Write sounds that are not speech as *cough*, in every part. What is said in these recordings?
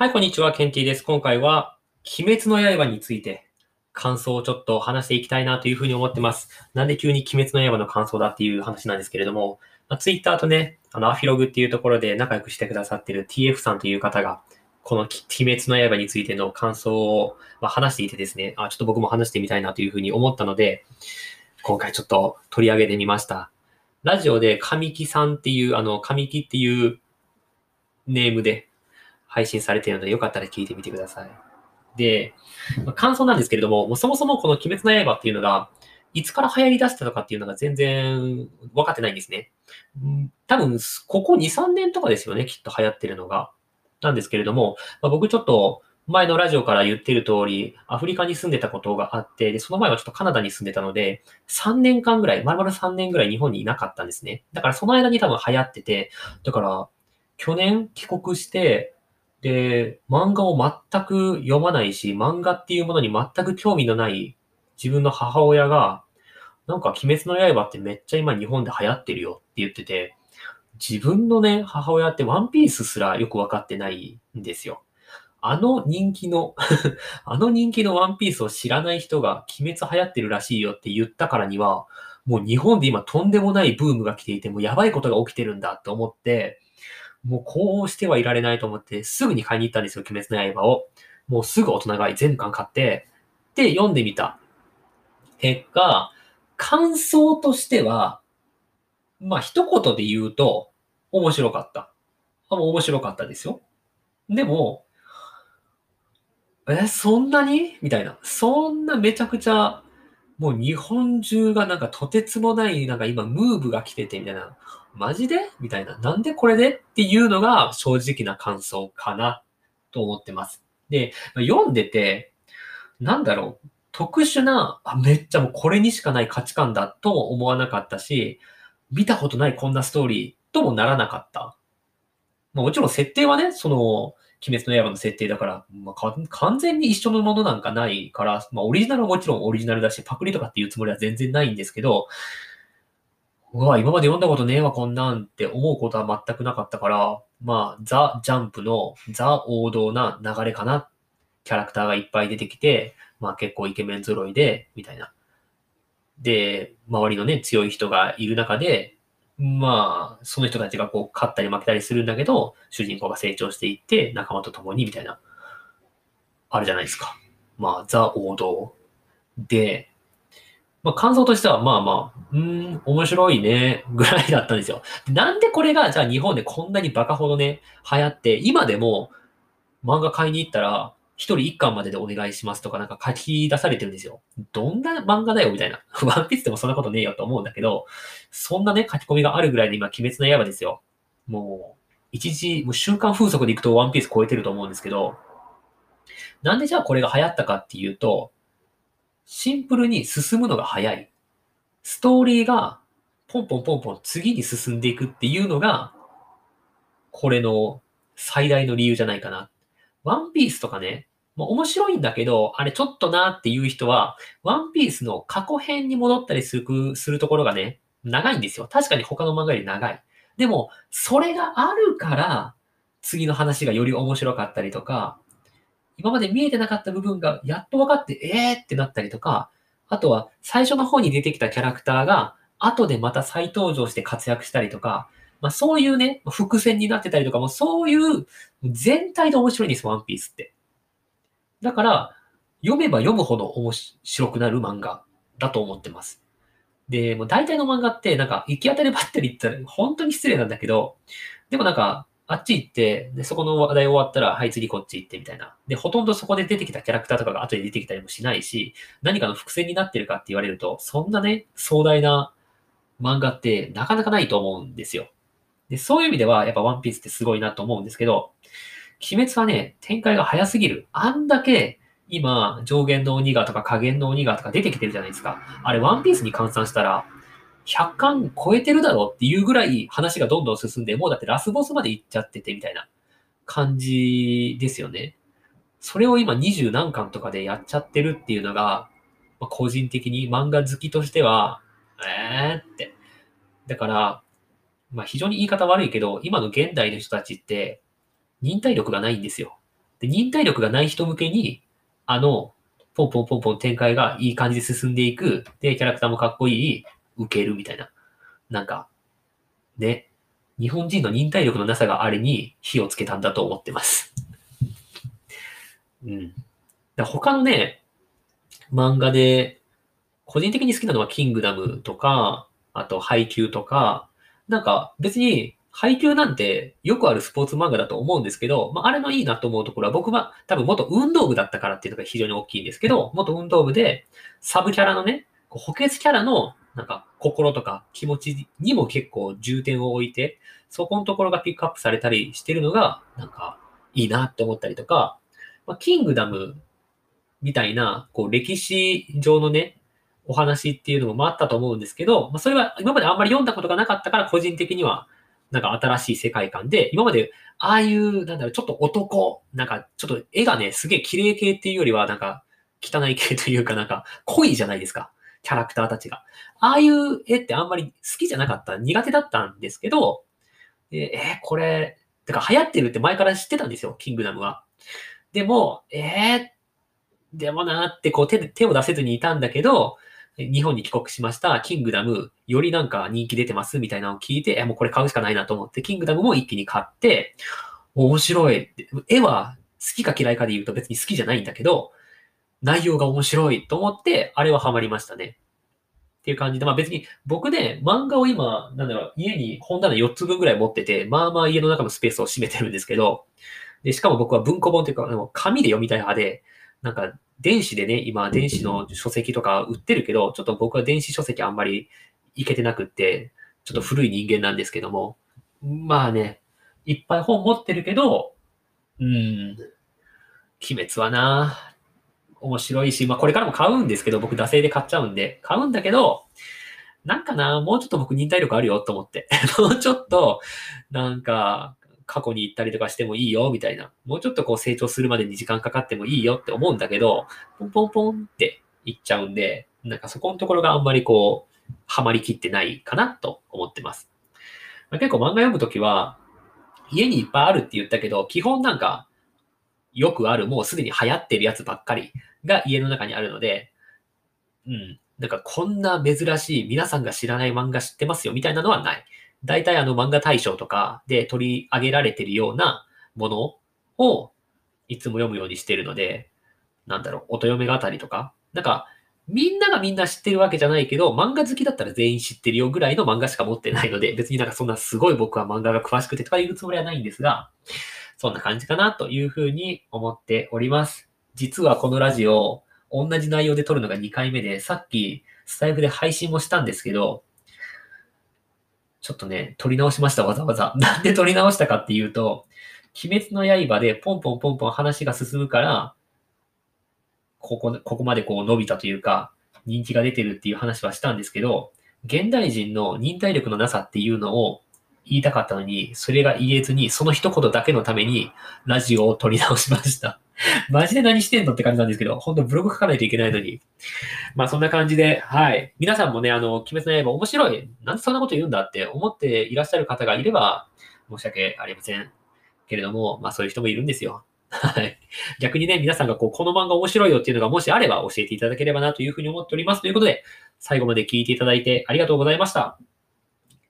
はい、こんにちは、ケンティです。今回は、鬼滅の刃について、感想をちょっと話していきたいなというふうに思ってます。なんで急に鬼滅の刃の感想だっていう話なんですけれども、まあ、ツイッターとね、あの、アフィログっていうところで仲良くしてくださってる TF さんという方が、この鬼滅の刃についての感想を、ま、話していてですね、あ、ちょっと僕も話してみたいなというふうに思ったので、今回ちょっと取り上げてみました。ラジオで神木さんっていう、あの、神木っていうネームで配信されているので、よかったら聞いてみてください。で、まあ、感想なんですけれども、もうそもそもこの鬼滅の刃っていうのが、いつから流行り出したのかっていうのが全然分かってないんですね。多分、ここ2、3年とかですよね、きっと流行ってるのが。なんですけれども、まあ、僕ちょっと前のラジオから言ってる通り、アフリカに住んでたことがあって、で、その前はちょっとカナダに住んでたので、3年間ぐらい、丸々3年ぐらい日本にいなかったんですね。だからその間に多分流行ってて、だから、去年帰国して、で、漫画を全く読まないし、漫画っていうものに全く興味のない自分の母親が、なんか鬼滅の刃ってめっちゃ今日本で流行ってるよって言ってて、自分のね、母親ってワンピースすらよくわかってないんですよ。あの人気の *laughs* あの人気のワンピースを知らない人が鬼滅流行ってるらしいよって言ったからには、もう日本で今とんでもないブームが来ていて、もうやばいことが起きてるんだと思って、もうこうしてはいられないと思って、すぐに買いに行ったんですよ、鬼滅の刃を。もうすぐ大人買い全巻買って、で、読んでみた。結果、感想としては、まあ、一言で言うと、面白かった。あ、もう面白かったですよ。でも、え、そんなに？みたいな。そんなめちゃくちゃ、もう日本中がなんかとてつもない、なんか今ムーブが来ててみたいな。マジで？みたいな。なんでこれで？っていうのが正直な感想かなと思ってます。で、読んでて、なんだろう。特殊な、あ、めっちゃもうこれにしかない価値観だと思わなかったし、見たことないこんなストーリーともならなかった。まあ、もちろん設定はね、その、鬼滅の刃の設定だから、まあ、完全に一緒のものなんかないから、まあ、オリジナルはもちろんオリジナルだし、パクリとかっていうつもりは全然ないんですけど、うわ、今まで読んだことねえわ、こんなんって思うことは全くなかったから、まあ、ザ・ジャンプのザ・王道な流れかな。キャラクターがいっぱい出てきて、まあ結構イケメン揃いで、みたいな。で、周りのね、強い人がいる中で、まあ、その人たちがこう、勝ったり負けたりするんだけど、主人公が成長していって、仲間と共に、みたいな、あるじゃないですか。まあ、ザ・王道。で、まあ、感想としては、まあまあ、うん、面白いね、ぐらいだったんですよ。なんでこれが、じゃあ日本でこんなにバカほどね、流行って、今でも漫画買いに行ったら、一人一巻まででお願いしますとかなんか書き出されてるんですよ。どんな漫画だよみたいな。ワンピースでもそんなことねえよと思うんだけど、そんなね、書き込みがあるぐらいで今、鬼滅の刃ですよ。もう、一時、もう週間風速でいくとワンピース超えてると思うんですけど、なんでじゃあこれが流行ったかっていうと、シンプルに進むのが早い。ストーリーがポンポンポンポン次に進んでいくっていうのが、これの最大の理由じゃないかな。ワンピースとかね、もう面白いんだけど、あれちょっとなっていう人は、ワンピースの過去編に戻ったりするするところがね、長いんですよ。確かに他の漫画より長い。でも、それがあるから、次の話がより面白かったりとか、今まで見えてなかった部分がやっと分かって、えーってなったりとか、あとは最初の方に出てきたキャラクターが、後でまた再登場して活躍したりとか、まあそういうね、伏線になってたりとかも、そういう全体で面白いんです、ワンピースって。だから、読めば読むほど面白くなる漫画だと思ってます。で、もう大体の漫画って、なんか行き当たりばったりったら本当に失礼なんだけど、でもなんか、あっち行って、で、そこの話題終わったら、はい、次こっち行ってみたいな。で、ほとんどそこで出てきたキャラクターとかが後で出てきたりもしないし、何かの伏線になってるかって言われると、そんなね、壮大な漫画ってなかなかないと思うんですよ。で、そういう意味では、やっぱワンピースってすごいなと思うんですけど、鬼滅はね、展開が早すぎる。あんだけ、今、上限の鬼がとか下限の鬼がとか出てきてるじゃないですか。あれ、ワンピースに換算したら、100巻超えてるだろうっていうぐらい話がどんどん進んで、もうだってラスボスまで行っちゃっててみたいな感じですよね。それを今20何巻とかでやっちゃってるっていうのが、まあ、個人的に漫画好きとしては、えーって。だから、まあ非常に言い方悪いけど、今の現代の人たちって忍耐力がないんですよ。で、忍耐力がない人向けに、あの、ポンポンポンポン展開がいい感じで進んでいく。で、キャラクターもかっこいい、受けるみたいな。なんか、ね、日本人の忍耐力のなさがあれに火をつけたんだと思ってます。うん。だ他のね、漫画で、個人的に好きなのはキングダムとか、あと配給とか、なんか別に配給なんてよくあるスポーツ漫画だと思うんですけど、まあ、あれのいいなと思うところは僕は多分元運動部だったからっていうのが非常に大きいんですけど、元運動部でサブキャラのね、補欠キャラのなんか心とか気持ちにも結構重点を置いて、そこのところがピックアップされたりしてるのが、なんかいいなって思ったりとか、まあ、キングダムみたいな、こう歴史上のね、お話っていうのもあったと思うんですけど、まあ、それは今まであんまり読んだことがなかったから個人的にはなんか新しい世界観で、今までああいう、なんだろう、ちょっと男、なんかちょっと絵がね、すげえ綺麗系っていうよりはなんか汚い系というかなんか濃いじゃないですか。キャラクターたちが。ああいう絵ってあんまり好きじゃなかった、苦手だったんですけど、えー、これ、てか流行ってるって前から知ってたんですよ、キングダムは。でも、えー、でもなーってこう手手を出せずにいたんだけど、日本に帰国しました、キングダム、よりなんか人気出てますみたいなのを聞いて、え、もうこれ買うしかないなと思って、キングダムも一気に買って、面白い。絵は好きか嫌いかで言うと別に好きじゃないんだけど、内容が面白いと思って、あれはハマりましたね。っていう感じで、まあ別に僕ね、漫画を今、なんだろう、家に本棚4つ分ぐらい持ってて、まあまあ家の中のスペースを占めてるんですけど、で、しかも僕は文庫本というか、紙で読みたい派で、なんか電子でね、今電子の書籍とか売ってるけど、ちょっと僕は電子書籍あんまりいけてなくって、ちょっと古い人間なんですけども、まあね、いっぱい本持ってるけど、うん、鬼滅はな、面白いし、まあこれからも買うんですけど、僕惰性で買っちゃうんで、買うんだけど、なんかな、もうちょっと僕忍耐力あるよと思って。*laughs* もうちょっと、なんか、過去に行ったりとかしてもいいよ、みたいな。もうちょっとこう成長するまでに時間かかってもいいよって思うんだけど、ポンポンポンって言っちゃうんで、なんかそこのところがあんまりこう、ハマりきってないかなと思ってます。まあ、結構漫画読むときは、家にいっぱいあるって言ったけど、基本なんか、よくある、もうすでに流行ってるやつばっかりが家の中にあるので、うん。なんかこんな珍しい皆さんが知らない漫画知ってますよみたいなのはない。大体あの漫画大賞とかで取り上げられてるようなものをいつも読むようにしてるので、なんだろう、音嫁語りとか、なんかみんながみんな知ってるわけじゃないけど、漫画好きだったら全員知ってるよぐらいの漫画しか持ってないので、別になんかそんなすごい僕は漫画が詳しくてとか言うつもりはないんですが、そんな感じかなというふうに思っております。実はこのラジオ、同じ内容で撮るのが2回目で、さっきスタイフで配信もしたんですけど、ちょっとね、撮り直しました、わざわざ。*laughs* なんで撮り直したかっていうと、鬼滅の刃でポンポンポンポン話が進むから、ここ、ここまでこう伸びたというか、人気が出てるっていう話はしたんですけど、現代人の忍耐力のなさっていうのを言いたかったのに、それが言えずに、その一言だけのためにラジオを撮り直しました。*laughs* マジで何してんのって感じなんですけど、本当ブログ書かないといけないのに。まあそんな感じで、はい。皆さんもね、あの、鬼滅の刃面白い。なんでそんなこと言うんだって思っていらっしゃる方がいれば、申し訳ありません。けれども、まあそういう人もいるんですよ。*laughs* はい。逆にね、皆さんがこう、この漫画面白いよっていうのがもしあれば教えていただければなというふうに思っております。ということで、最後まで聞いていただいてありがとうございました。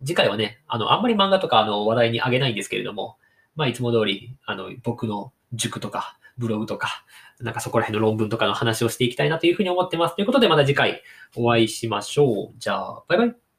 次回はね、あの、あんまり漫画とかあの話題にあげないんですけれども、まあいつも通り、あの、僕の塾とか、ブログとか、なんかそこら辺の論文とかの話をしていきたいなというふうに思ってます。ということでまた次回お会いしましょう。じゃあ、バイバイ。